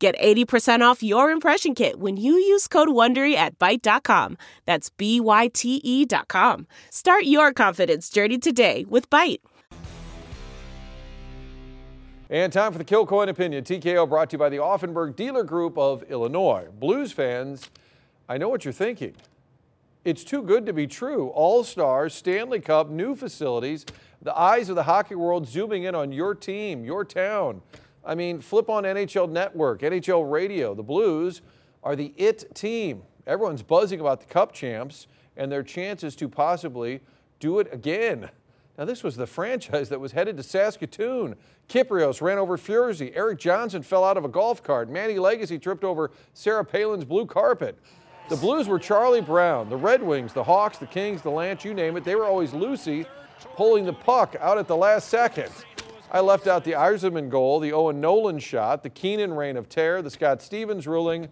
Get 80% off your impression kit when you use code WONDERY at Byte.com. That's B-Y-T-E dot com. Start your confidence journey today with Byte. And time for the Kilcoyne Opinion. TKO brought to you by the Auffenberg Dealer Group of Illinois. Blues fans, I know what you're thinking. It's too good to be true. All Stars, Stanley Cup, new facilities, the eyes of the hockey world zooming in on your team, your town. I mean, flip on NHL Network, NHL Radio. The Blues are the it team. Everyone's buzzing about the Cup champs and their chances to possibly do it again. Now, this was the franchise that was headed to Saskatoon. Kypreos ran over Furzy. Erik Johnson fell out of a golf cart. Manny Legace tripped over Sarah Palin's blue carpet. The Blues were Charlie Brown, the Red Wings, the Hawks, the Kings, the Lance, you name it. They were always Lucy pulling the puck out at the last second. I left out the Yzerman goal, the Owen Nolan shot, the Keenan reign of terror, the Scott Stevens ruling.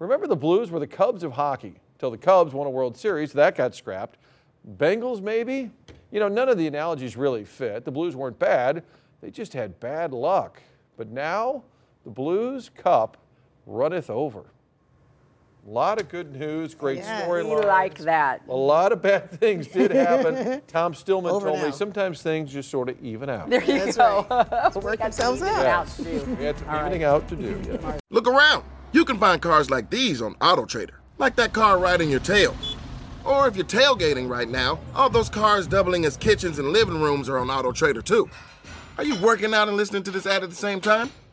Remember the Blues were the Cubs of hockey until the Cubs won a World Series. That got scrapped. Bengals, maybe? You know, none of the analogies really fit. The Blues weren't bad, they just had bad luck. But now, the Blues Cup runneth over. A lot of good news, great Yeah. story. We like that. A lot of bad things did happen. Tom Stillman Over told me sometimes things just sort of even out. There you That's go. right. We work got some themselves out. out to do. We had some All right. evening out to do. Yeah. Look around. You can find cars like these on AutoTrader, like that car riding your tail. Or if you're tailgating right now, all those cars doubling as kitchens and living rooms are on AutoTrader too. Are you working out and listening to this ad at the same time?